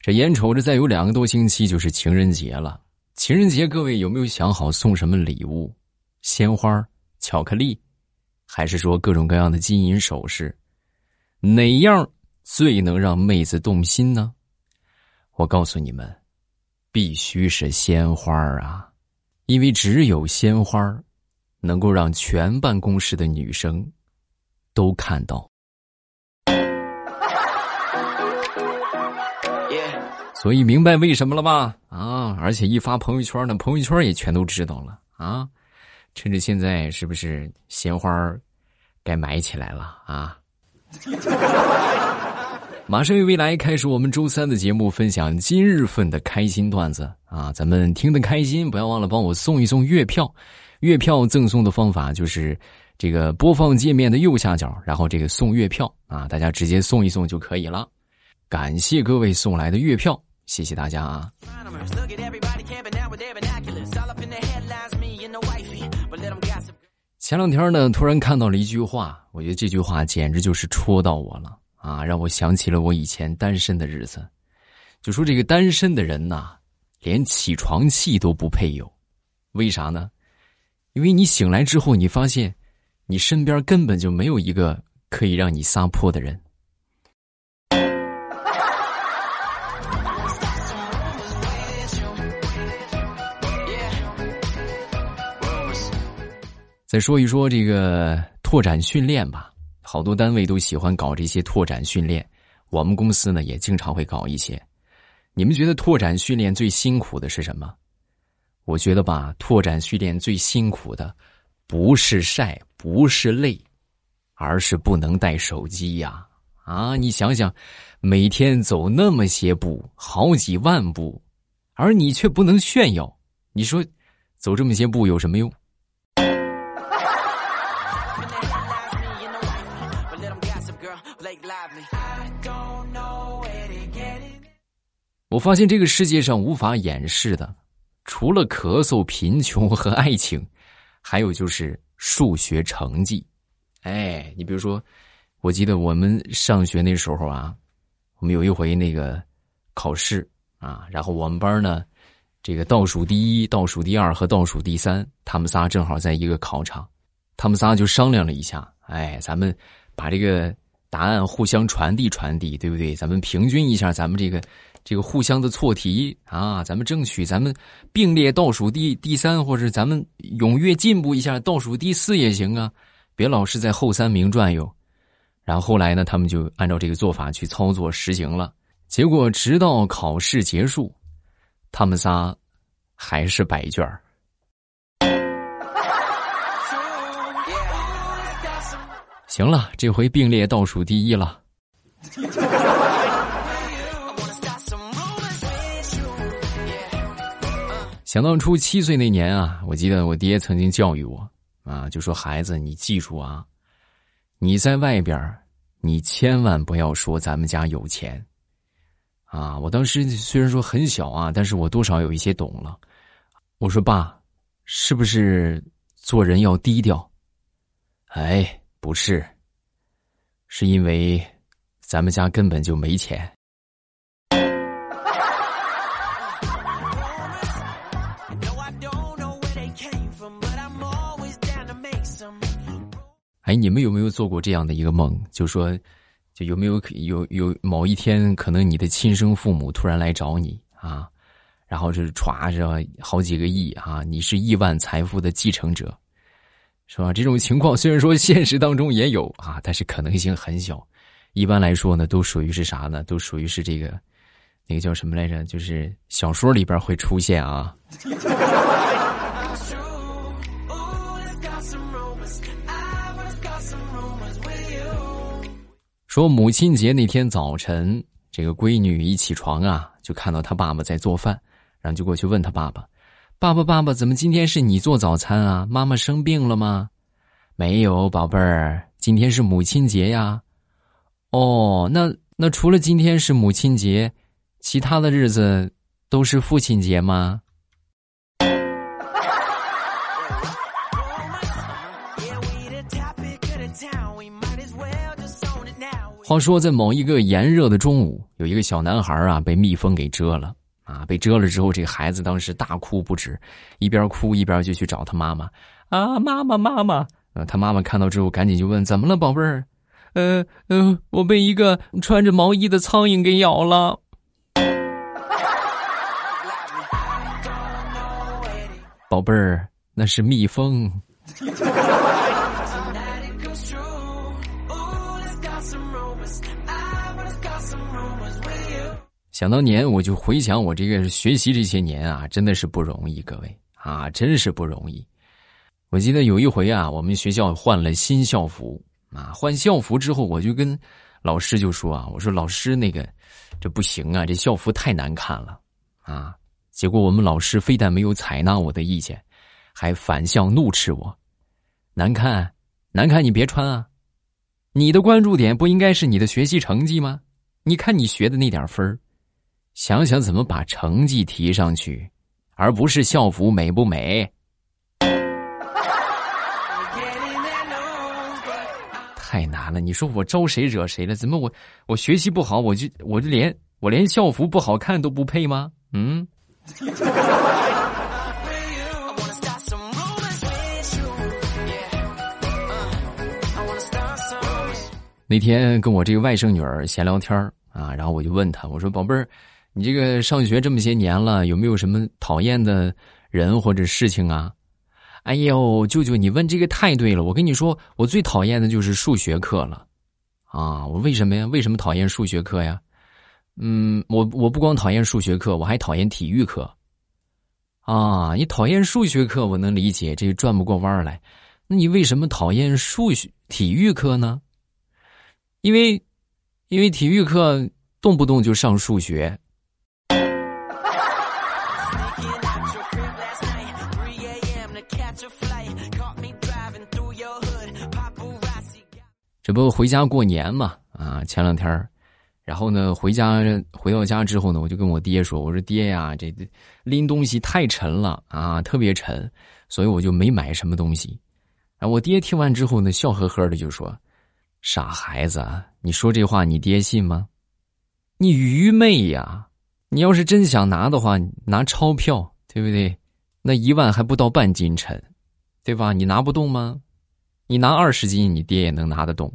这眼瞅着再有两个多星期就是情人节了。情人节，各位有没有想好送什么礼物？鲜花、巧克力，还是说各种各样的金银首饰？哪样最能让妹子动心呢？我告诉你们，必须是鲜花啊！因为只有鲜花，能够让全办公室的女生都看到。所以明白为什么了吧？啊！而且一发朋友圈呢，朋友圈也全都知道了啊！趁着现在，是不是鲜花该买起来了啊？马上与未来开始我们周三的节目，分享今日份的开心段子啊！咱们听得开心，不要忘了帮我送一送月票。月票赠送的方法就是这个播放界面的右下角，然后这个送月票啊，大家直接送一送就可以了。感谢各位送来的月票。谢谢大家啊！前两天呢，突然看到了一句话，我觉得这句话简直就是戳到我了啊！让我想起了我以前单身的日子。就说这个单身的人呐，连起床气都不配有，为啥呢？因为你醒来之后，你发现你身边根本就没有一个可以让你撒泼的人。再说一说这个拓展训练吧，好多单位都喜欢搞这些拓展训练，我们公司呢也经常会搞一些。你们觉得拓展训练最辛苦的是什么？我觉得吧，拓展训练最辛苦的不是晒，不是累，而是不能带手机呀！啊，你想想，每天走那么些步，好几万步，而你却不能炫耀，你说走这么些步有什么用？我发现这个世界上无法掩饰的，除了咳嗽、贫穷和爱情，还有就是数学成绩。哎，你比如说，我记得我们上学那时候啊，我们有一回那个考试啊，然后我们班呢，这个倒数第一、倒数第二和倒数第三，他们仨正好在一个考场，他们仨就商量了一下，哎，咱们把这个答案互相传递传递，对不对？咱们平均一下，咱们这个。这个互相的错题啊，咱们争取咱们并列倒数第第三，或者咱们踊跃进步一下，倒数第四也行啊，别老是在后三名转悠。然后后来呢，他们就按照这个做法去操作实行了。结果直到考试结束，他们仨还是白卷儿 行了，这回并列倒数第一了。想当初七岁那年啊，我记得我爹曾经教育我啊，就说孩子，你记住啊，你在外边你千万不要说咱们家有钱啊。我当时虽然说很小啊，但是我多少有一些懂了。我说爸，是不是做人要低调？哎，不是，是因为咱们家根本就没钱。哎，你们有没有做过这样的一个梦？就说，就有没有有有某一天，可能你的亲生父母突然来找你啊，然后就是歘着好几个亿啊，你是亿万财富的继承者，是吧？这种情况虽然说现实当中也有啊，但是可能性很小。一般来说呢，都属于是啥呢？都属于是这个，那个叫什么来着？就是小说里边会出现啊。说母亲节那天早晨，这个闺女一起床啊，就看到她爸爸在做饭，然后就过去问他爸爸：“爸爸，爸爸，怎么今天是你做早餐啊？妈妈生病了吗？”“没有，宝贝儿，今天是母亲节呀。”“哦，那那除了今天是母亲节，其他的日子都是父亲节吗？”话说，在某一个炎热的中午，有一个小男孩啊被蜜蜂给蛰了啊！被蛰了之后，这个孩子当时大哭不止，一边哭一边就去找他妈妈啊！妈妈，妈妈！呃，他妈妈看到之后，赶紧就问：“怎么了，宝贝儿？”“呃，呃，我被一个穿着毛衣的苍蝇给咬了。” 宝贝儿，那是蜜蜂。想当年，我就回想我这个学习这些年啊，真的是不容易，各位啊，真是不容易。我记得有一回啊，我们学校换了新校服啊，换校服之后，我就跟老师就说啊，我说老师那个这不行啊，这校服太难看了啊。结果我们老师非但没有采纳我的意见，还反向怒斥我：“难看，难看，你别穿啊！你的关注点不应该是你的学习成绩吗？你看你学的那点分想想怎么把成绩提上去，而不是校服美不美。”太难了！你说我招谁惹谁了？怎么我我学习不好，我就我就连我连校服不好看都不配吗？嗯。那天跟我这个外甥女儿闲聊天啊，然后我就问她，我说：“宝贝儿，你这个上学这么些年了，有没有什么讨厌的人或者事情啊？”哎呦，舅舅，你问这个太对了。我跟你说，我最讨厌的就是数学课了。啊，我为什么呀？为什么讨厌数学课呀？嗯，我我不光讨厌数学课，我还讨厌体育课。啊，你讨厌数学课，我能理解，这转不过弯来。那你为什么讨厌数学体育课呢？因为，因为体育课动不动就上数学。这不回家过年嘛？啊，前两天然后呢，回家回到家之后呢，我就跟我爹说：“我说爹呀，这拎东西太沉了啊，特别沉，所以我就没买什么东西。”啊，我爹听完之后呢，笑呵呵的就说：“傻孩子，你说这话你爹信吗？你愚昧呀！你要是真想拿的话，拿钞票，对不对？那一万还不到半斤沉，对吧？你拿不动吗？你拿二十斤，你爹也能拿得动。”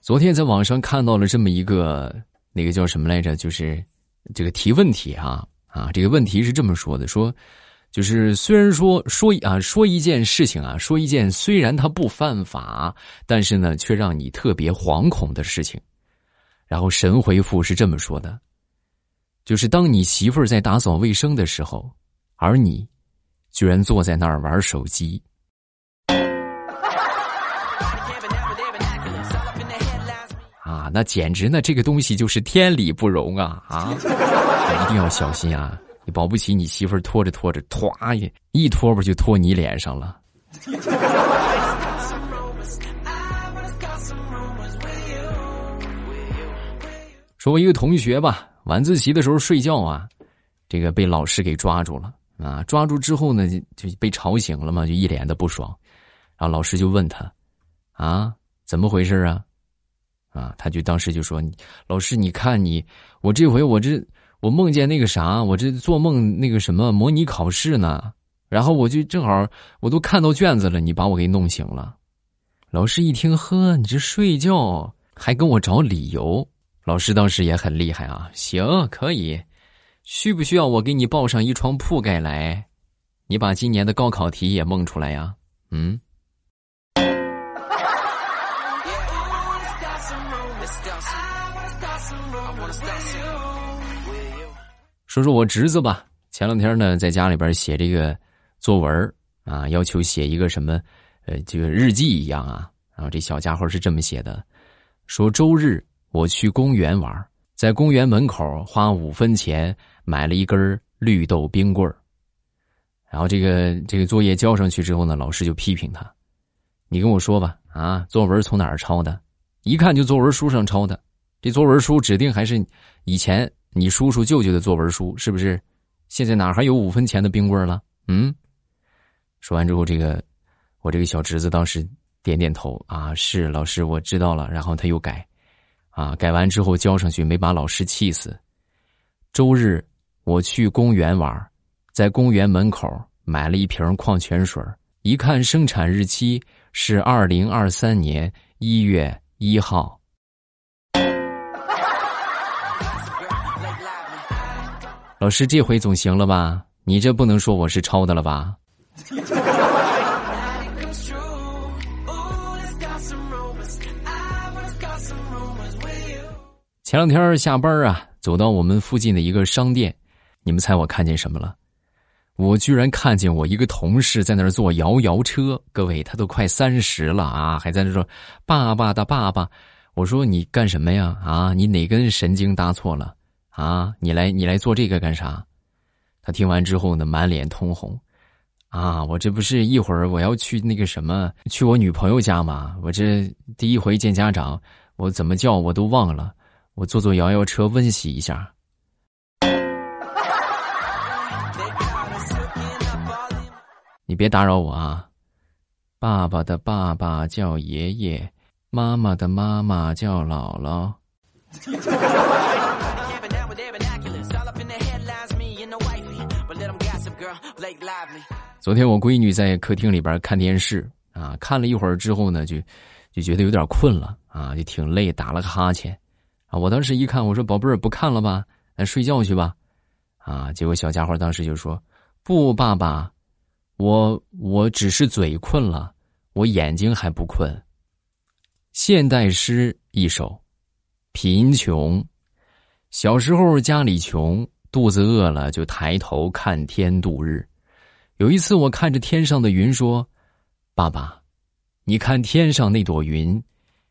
昨天在网上看到了这么一个，那个叫什么来着？就是这个提问题哈啊，这个问题是这么说的：说就是虽然说说啊说一件事情啊，说一件虽然它不犯法，但是呢却让你特别惶恐的事情。然后神回复是这么说的：就是当你媳妇儿在打扫卫生的时候，而你居然坐在那儿玩手机。啊那简直，那这个东西就是天理不容啊啊！一定要小心啊！你保不齐你媳妇儿拖着拖着，唰一一拖不就拖你脸上了。说我一个同学吧，晚自习的时候睡觉啊，这个被老师给抓住了啊！抓住之后呢，就被吵醒了嘛，就一脸的不爽。然后老师就问他：“啊，怎么回事啊？”啊，他就当时就说：“老师，你看你，我这回我这我梦见那个啥，我这做梦那个什么模拟考试呢，然后我就正好我都看到卷子了，你把我给弄醒了。”老师一听，呵，你这睡觉还跟我找理由？老师当时也很厉害啊，行，可以，需不需要我给你抱上一床铺盖来？你把今年的高考题也梦出来呀？嗯。说说我侄子吧，前两天呢，在家里边写这个作文啊，要求写一个什么，呃，这个日记一样啊。然后这小家伙是这么写的：说周日我去公园玩，在公园门口花五分钱买了一根绿豆冰棍儿。然后这个这个作业交上去之后呢，老师就批评他：“你跟我说吧，啊，作文从哪儿抄的？一看就作文书上抄的。这作文书指定还是以前。”你叔叔舅舅的作文书是不是？现在哪还有五分钱的冰棍了？嗯。说完之后，这个我这个小侄子当时点点头啊，是老师，我知道了。然后他又改，啊，改完之后交上去，没把老师气死。周日我去公园玩，在公园门口买了一瓶矿泉水，一看生产日期是二零二三年一月一号。老师，这回总行了吧？你这不能说我是抄的了吧？前两天下班啊，走到我们附近的一个商店，你们猜我看见什么了？我居然看见我一个同事在那儿坐摇摇车。各位，他都快三十了啊，还在那说“爸爸的爸爸”。我说你干什么呀？啊，你哪根神经搭错了？啊，你来你来做这个干啥？他听完之后呢，满脸通红。啊，我这不是一会儿我要去那个什么，去我女朋友家吗？我这第一回见家长，我怎么叫我都忘了。我坐坐摇摇车温习一下。你别打扰我啊！爸爸的爸爸叫爷爷，妈妈的妈妈叫姥姥。昨天我闺女在客厅里边看电视啊，看了一会儿之后呢，就就觉得有点困了啊，就挺累，打了个哈欠。啊！我当时一看，我说：“宝贝儿，不看了吧？来睡觉去吧。”啊！结果小家伙当时就说：“不，爸爸，我我只是嘴困了，我眼睛还不困。”现代诗一首：贫穷。小时候家里穷，肚子饿了就抬头看天度日。有一次，我看着天上的云说：“爸爸，你看天上那朵云，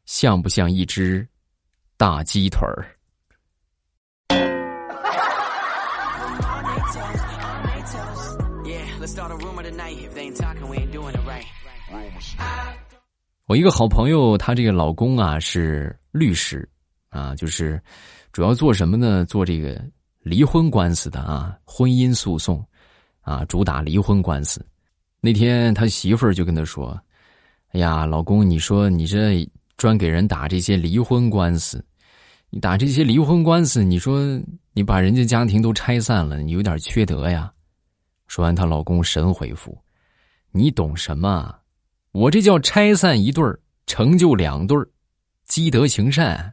像不像一只？”大鸡腿儿。我一个好朋友，她这个老公啊是律师，啊，就是主要做什么呢？做这个离婚官司的啊，婚姻诉讼，啊，主打离婚官司。那天他媳妇儿就跟他说：“哎呀，老公，你说你这……”专给人打这些离婚官司，你打这些离婚官司，你说你把人家家庭都拆散了，你有点缺德呀。说完，她老公神回复：“你懂什么？我这叫拆散一对儿，成就两对儿，积德行善。”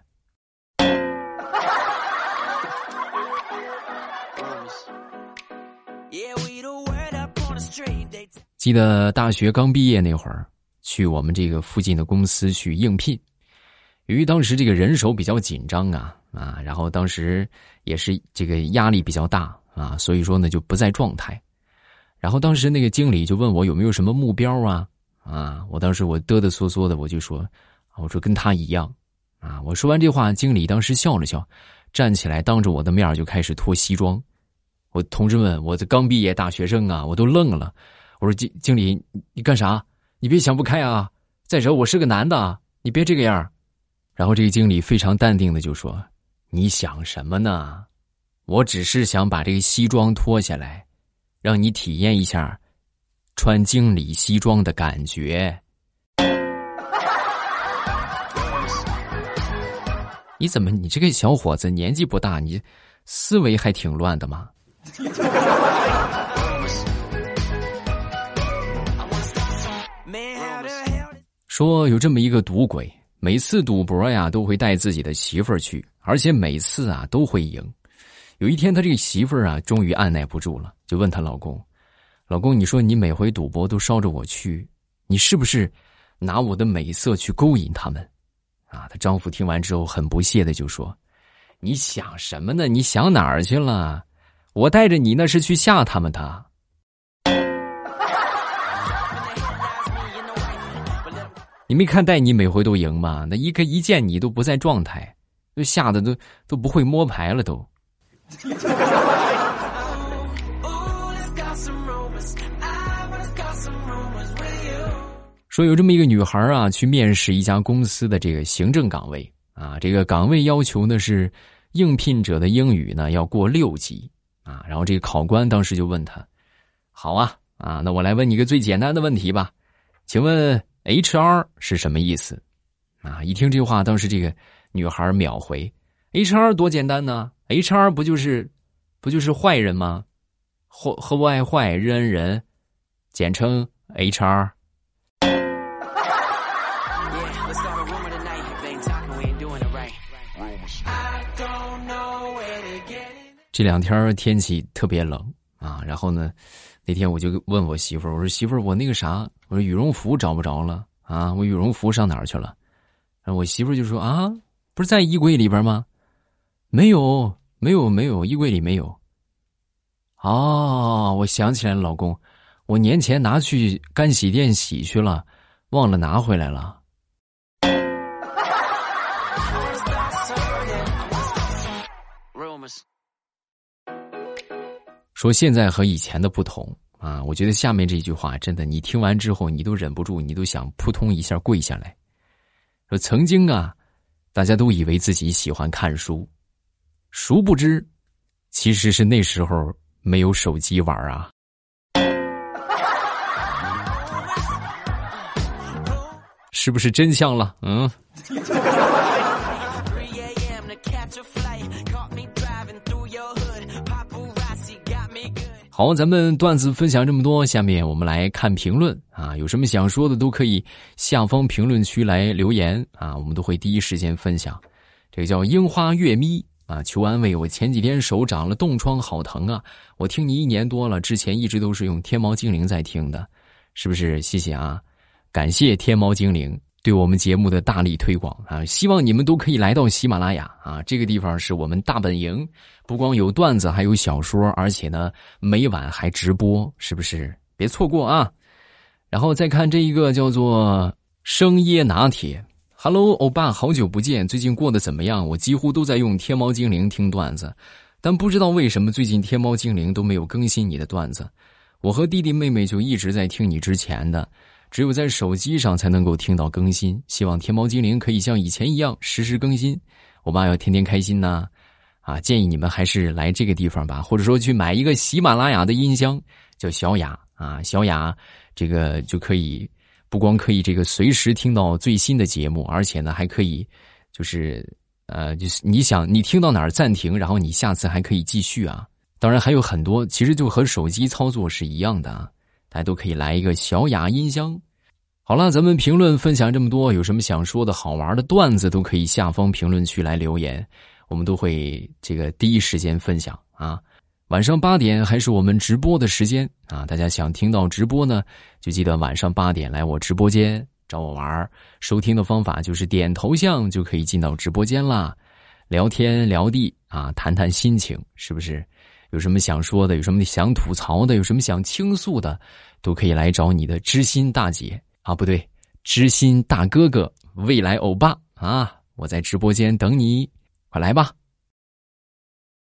记得大学刚毕业那会儿。去我们这个附近的公司去应聘，由于当时这个人手比较紧张啊啊，然后当时也是这个压力比较大啊，所以说呢就不在状态。然后当时那个经理就问我有没有什么目标啊啊，我当时我哆哆嗦嗦的我就说，我说跟他一样啊。我说完这话，经理当时笑了笑，站起来当着我的面就开始脱西装。我同志们，我这刚毕业大学生啊，我都愣了。我说经经理，你干啥？你别想不开啊！再者，我是个男的，你别这个样然后这个经理非常淡定的就说：“你想什么呢？我只是想把这个西装脱下来，让你体验一下穿经理西装的感觉。”你怎么？你这个小伙子年纪不大，你思维还挺乱的吗？说有这么一个赌鬼，每次赌博呀都会带自己的媳妇儿去，而且每次啊都会赢。有一天，他这个媳妇儿啊终于按耐不住了，就问她老公：“老公，你说你每回赌博都捎着我去，你是不是拿我的美色去勾引他们？”啊，她丈夫听完之后很不屑的就说：“你想什么呢？你想哪儿去了？我带着你那是去吓他们的。”你没看带你每回都赢吗？那一个一见你都不在状态，都吓得都都不会摸牌了都。说有这么一个女孩啊，去面试一家公司的这个行政岗位啊，这个岗位要求呢是应聘者的英语呢要过六级啊。然后这个考官当时就问他：“好啊，啊，那我来问你个最简单的问题吧，请问 HR 是什么意思？”啊，一听这话，当时这个女孩秒回：“HR 多简单呢，HR 不就是不就是坏人吗？和和外坏人人，简称 HR。”这两天天气特别冷啊，然后呢，那天我就问我媳妇儿，我说媳妇儿，我那个啥，我说羽绒服找不着了啊，我羽绒服上哪儿去了？然后我媳妇儿就说啊，不是在衣柜里边吗？没有，没有，没有，衣柜里没有。哦，我想起来了，老公，我年前拿去干洗店洗去了，忘了拿回来了。说现在和以前的不同啊，我觉得下面这句话真的，你听完之后，你都忍不住，你都想扑通一下跪下来。说曾经啊，大家都以为自己喜欢看书，殊不知，其实是那时候没有手机玩啊。是不是真相了？嗯。好，咱们段子分享这么多，下面我们来看评论啊，有什么想说的都可以下方评论区来留言啊，我们都会第一时间分享。这个叫樱花月咪啊，求安慰，我前几天手长了冻疮，好疼啊！我听你一年多了，之前一直都是用天猫精灵在听的，是不是？谢谢啊，感谢天猫精灵。对我们节目的大力推广啊！希望你们都可以来到喜马拉雅啊，这个地方是我们大本营，不光有段子，还有小说，而且呢，每晚还直播，是不是？别错过啊！然后再看这一个叫做生椰拿铁，Hello，欧巴，好久不见，最近过得怎么样？我几乎都在用天猫精灵听段子，但不知道为什么最近天猫精灵都没有更新你的段子，我和弟弟妹妹就一直在听你之前的。只有在手机上才能够听到更新，希望天猫精灵可以像以前一样实时更新。我爸要天天开心呐，啊，建议你们还是来这个地方吧，或者说去买一个喜马拉雅的音箱，叫小雅啊，小雅这个就可以不光可以这个随时听到最新的节目，而且呢还可以就是呃就是你想你听到哪儿暂停，然后你下次还可以继续啊。当然还有很多，其实就和手机操作是一样的啊。大家都可以来一个小雅音箱。好了，咱们评论分享这么多，有什么想说的好玩的段子，都可以下方评论区来留言，我们都会这个第一时间分享啊。晚上八点还是我们直播的时间啊，大家想听到直播呢，就记得晚上八点来我直播间找我玩。收听的方法就是点头像就可以进到直播间啦，聊天聊地啊，谈谈心情，是不是？有什么想说的，有什么想吐槽的，有什么想倾诉的，都可以来找你的知心大姐啊，不对，知心大哥哥，未来欧巴啊！我在直播间等你，快来吧。